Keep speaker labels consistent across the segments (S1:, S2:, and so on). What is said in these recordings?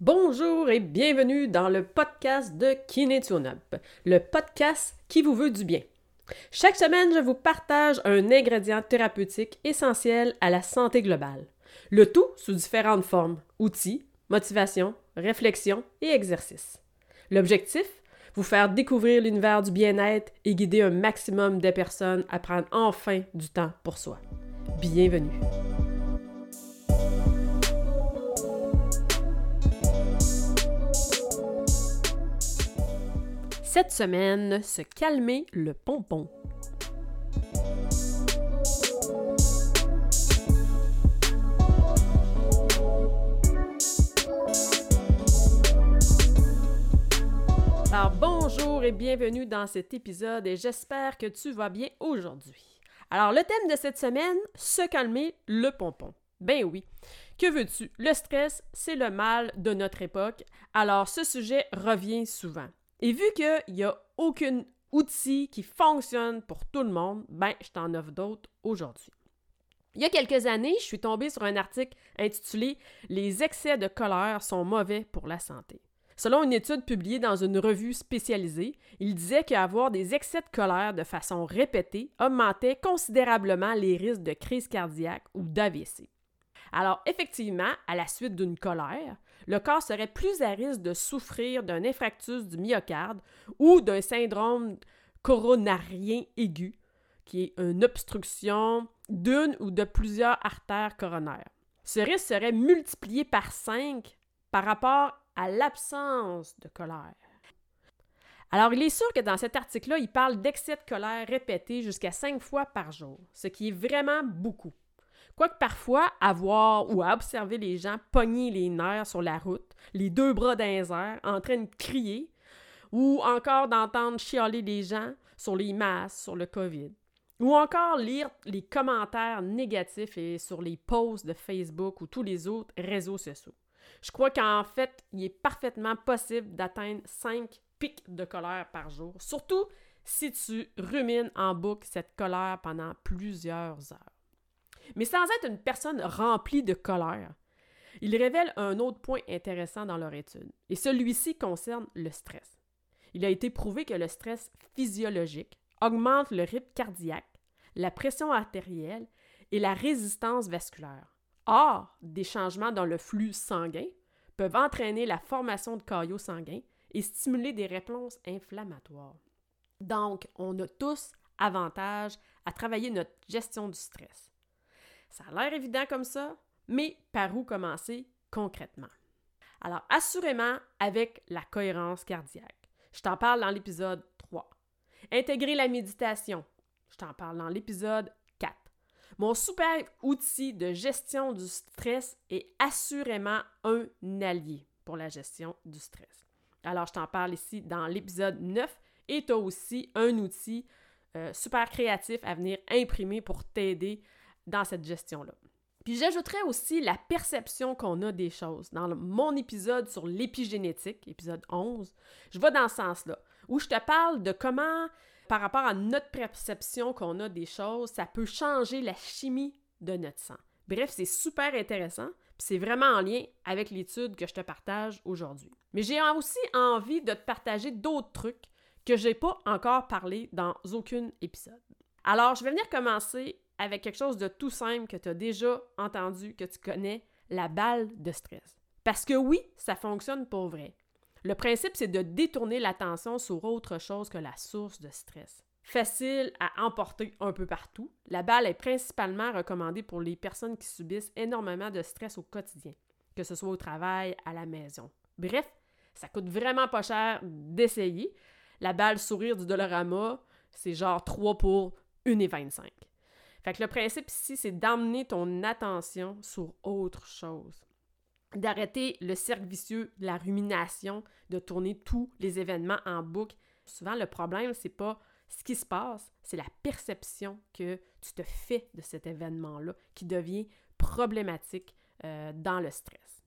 S1: Bonjour et bienvenue dans le podcast de Up, le podcast qui vous veut du bien. Chaque semaine, je vous partage un ingrédient thérapeutique essentiel à la santé globale. Le tout sous différentes formes, outils, motivation, réflexion et exercices. L'objectif? Vous faire découvrir l'univers du bien-être et guider un maximum de personnes à prendre enfin du temps pour soi. Bienvenue. Cette semaine, se calmer le pompon. Alors bonjour et bienvenue dans cet épisode et j'espère que tu vas bien aujourd'hui. Alors le thème de cette semaine, se calmer le pompon. Ben oui. Que veux-tu? Le stress, c'est le mal de notre époque, alors ce sujet revient souvent. Et vu qu'il n'y a aucun outil qui fonctionne pour tout le monde, ben, je t'en offre d'autres aujourd'hui. Il y a quelques années, je suis tombée sur un article intitulé Les excès de colère sont mauvais pour la santé. Selon une étude publiée dans une revue spécialisée, il disait qu'avoir des excès de colère de façon répétée augmentait considérablement les risques de crise cardiaque ou d'AVC. Alors, effectivement, à la suite d'une colère, le corps serait plus à risque de souffrir d'un infarctus du myocarde ou d'un syndrome coronarien aigu, qui est une obstruction d'une ou de plusieurs artères coronaires. Ce risque serait multiplié par 5 par rapport à l'absence de colère. Alors, il est sûr que dans cet article-là, il parle d'excès de colère répétés jusqu'à 5 fois par jour, ce qui est vraiment beaucoup. Quoique parfois, à voir ou à observer les gens pogner les nerfs sur la route, les deux bras dans les en train de crier, ou encore d'entendre chialer les gens sur les masques, sur le COVID, ou encore lire les commentaires négatifs et sur les posts de Facebook ou tous les autres réseaux sociaux. Je crois qu'en fait, il est parfaitement possible d'atteindre 5 pics de colère par jour, surtout si tu rumines en boucle cette colère pendant plusieurs heures. Mais sans être une personne remplie de colère, ils révèlent un autre point intéressant dans leur étude, et celui-ci concerne le stress. Il a été prouvé que le stress physiologique augmente le rythme cardiaque, la pression artérielle et la résistance vasculaire. Or, des changements dans le flux sanguin peuvent entraîner la formation de caillots sanguins et stimuler des réponses inflammatoires. Donc, on a tous avantage à travailler notre gestion du stress. Ça a l'air évident comme ça, mais par où commencer concrètement? Alors, assurément, avec la cohérence cardiaque. Je t'en parle dans l'épisode 3. Intégrer la méditation. Je t'en parle dans l'épisode 4. Mon super outil de gestion du stress est assurément un allié pour la gestion du stress. Alors, je t'en parle ici dans l'épisode 9 et tu as aussi un outil euh, super créatif à venir imprimer pour t'aider dans cette gestion-là. Puis j'ajouterais aussi la perception qu'on a des choses. Dans mon épisode sur l'épigénétique, épisode 11, je vais dans ce sens-là, où je te parle de comment, par rapport à notre perception qu'on a des choses, ça peut changer la chimie de notre sang. Bref, c'est super intéressant, puis c'est vraiment en lien avec l'étude que je te partage aujourd'hui. Mais j'ai aussi envie de te partager d'autres trucs que je n'ai pas encore parlé dans aucun épisode. Alors, je vais venir commencer avec quelque chose de tout simple que tu as déjà entendu, que tu connais, la balle de stress. Parce que oui, ça fonctionne pour vrai. Le principe, c'est de détourner l'attention sur autre chose que la source de stress. Facile à emporter un peu partout, la balle est principalement recommandée pour les personnes qui subissent énormément de stress au quotidien, que ce soit au travail, à la maison. Bref, ça coûte vraiment pas cher d'essayer. La balle sourire du Dolorama, c'est genre 3 pour 1,25. Fait que le principe ici, c'est d'emmener ton attention sur autre chose. D'arrêter le cercle vicieux de la rumination, de tourner tous les événements en boucle. Souvent, le problème, c'est pas ce qui se passe, c'est la perception que tu te fais de cet événement-là qui devient problématique euh, dans le stress.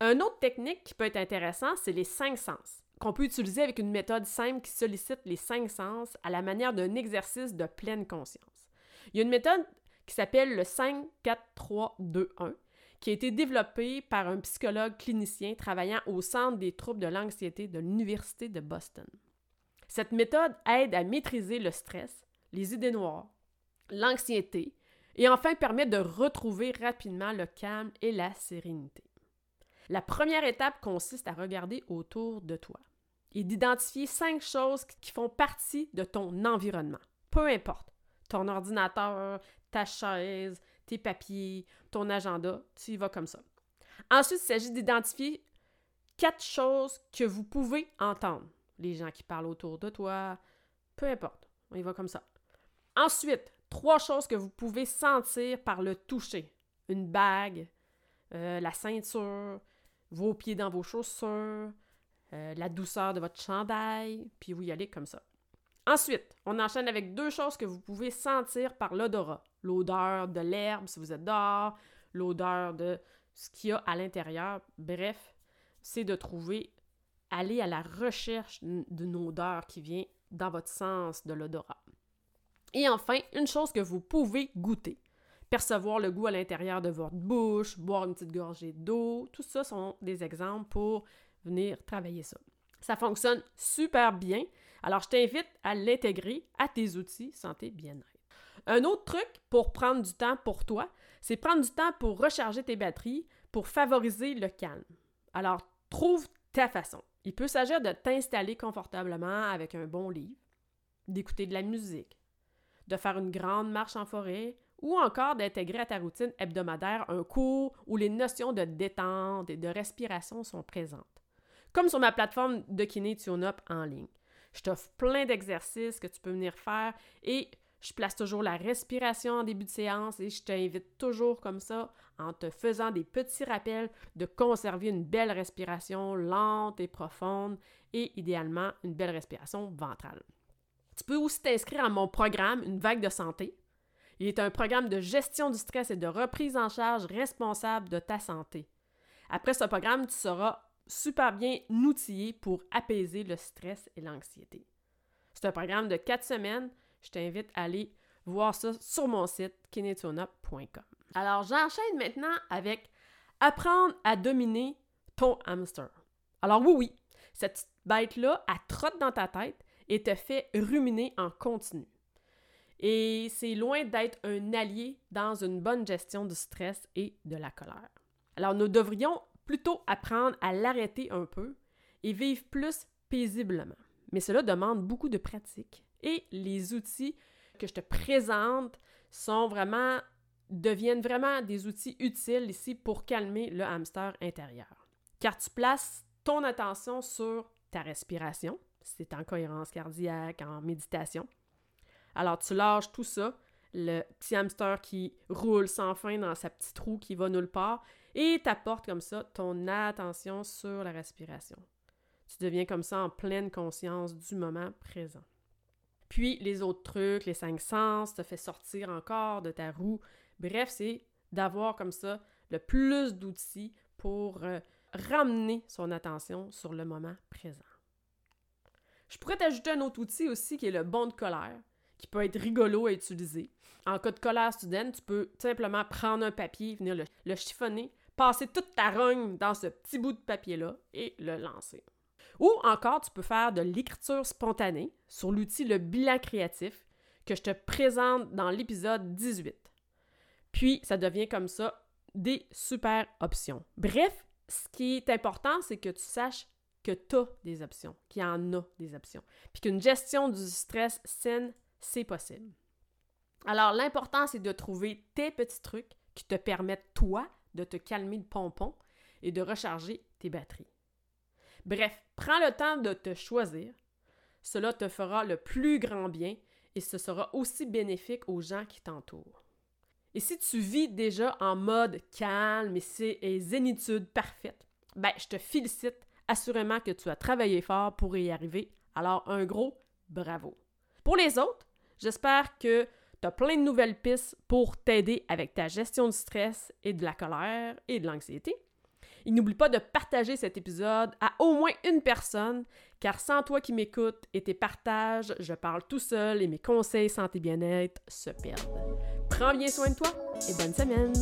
S1: Une autre technique qui peut être intéressante, c'est les cinq sens, qu'on peut utiliser avec une méthode simple qui sollicite les cinq sens à la manière d'un exercice de pleine conscience. Il y a une méthode qui s'appelle le 5-4-3-2-1 qui a été développée par un psychologue clinicien travaillant au Centre des troubles de l'anxiété de l'Université de Boston. Cette méthode aide à maîtriser le stress, les idées noires, l'anxiété et enfin permet de retrouver rapidement le calme et la sérénité. La première étape consiste à regarder autour de toi et d'identifier cinq choses qui font partie de ton environnement. Peu importe, ton ordinateur, ta chaise, tes papiers, ton agenda, tu y vas comme ça. Ensuite, il s'agit d'identifier quatre choses que vous pouvez entendre. Les gens qui parlent autour de toi, peu importe, on y va comme ça. Ensuite, trois choses que vous pouvez sentir par le toucher. Une bague, euh, la ceinture, vos pieds dans vos chaussures, euh, la douceur de votre chandail, puis vous y allez comme ça. Ensuite, on enchaîne avec deux choses que vous pouvez sentir par l'odorat. L'odeur de l'herbe si vous êtes dehors, l'odeur de ce qu'il y a à l'intérieur. Bref, c'est de trouver, aller à la recherche d'une odeur qui vient dans votre sens de l'odorat. Et enfin, une chose que vous pouvez goûter. Percevoir le goût à l'intérieur de votre bouche, boire une petite gorgée d'eau, tout ça sont des exemples pour venir travailler ça. Ça fonctionne super bien. Alors, je t'invite à l'intégrer à tes outils santé bien-être. Un autre truc pour prendre du temps pour toi, c'est prendre du temps pour recharger tes batteries pour favoriser le calme. Alors, trouve ta façon. Il peut s'agir de t'installer confortablement avec un bon livre, d'écouter de la musique, de faire une grande marche en forêt ou encore d'intégrer à ta routine hebdomadaire un cours où les notions de détente et de respiration sont présentes comme sur ma plateforme de Kiné Tune-Up en ligne. Je t'offre plein d'exercices que tu peux venir faire et je place toujours la respiration en début de séance et je t'invite toujours comme ça en te faisant des petits rappels de conserver une belle respiration lente et profonde et idéalement une belle respiration ventrale. Tu peux aussi t'inscrire à mon programme Une vague de santé. Il est un programme de gestion du stress et de reprise en charge responsable de ta santé. Après ce programme, tu seras super bien outillé pour apaiser le stress et l'anxiété. C'est un programme de quatre semaines. Je t'invite à aller voir ça sur mon site kinetona.com. Alors, j'enchaîne maintenant avec apprendre à dominer ton hamster. Alors oui, oui, cette bête-là, elle trotte dans ta tête et te fait ruminer en continu. Et c'est loin d'être un allié dans une bonne gestion du stress et de la colère. Alors, nous devrions plutôt apprendre à l'arrêter un peu et vivre plus paisiblement. Mais cela demande beaucoup de pratique. Et les outils que je te présente sont vraiment deviennent vraiment des outils utiles ici pour calmer le hamster intérieur. Car tu places ton attention sur ta respiration, c'est en cohérence cardiaque, en méditation. Alors tu lâches tout ça, le petit hamster qui roule sans fin dans sa petite roue qui va nulle part, et t'apportes comme ça ton attention sur la respiration. Tu deviens comme ça en pleine conscience du moment présent. Puis les autres trucs, les cinq sens, te fait sortir encore de ta roue. Bref, c'est d'avoir comme ça le plus d'outils pour euh, ramener son attention sur le moment présent. Je pourrais t'ajouter un autre outil aussi qui est le bon de colère, qui peut être rigolo à utiliser. En cas de colère soudaine, tu peux simplement prendre un papier, venir le chiffonner, passer toute ta rogne dans ce petit bout de papier-là et le lancer. Ou encore, tu peux faire de l'écriture spontanée sur l'outil Le bilan créatif que je te présente dans l'épisode 18. Puis, ça devient comme ça des super options. Bref, ce qui est important, c'est que tu saches que tu as des options, qu'il y en a des options, puis qu'une gestion du stress saine, c'est possible. Alors, l'important, c'est de trouver tes petits trucs qui te permettent, toi, de te calmer le pompon et de recharger tes batteries. Bref, prends le temps de te choisir. Cela te fera le plus grand bien et ce sera aussi bénéfique aux gens qui t'entourent. Et si tu vis déjà en mode calme et, zénitude parfaite, ben je te félicite assurément que tu as travaillé fort pour y arriver. Alors un gros bravo. Pour les autres, j'espère que tu as plein de nouvelles pistes pour t'aider avec ta gestion du stress et de la colère et de l'anxiété. Et n'oublie pas de partager cet épisode à au moins une personne, car sans toi qui m'écoutes et tes partages, je parle tout seul et mes conseils santé bien-être se perdent. Prends bien soin de toi et bonne semaine!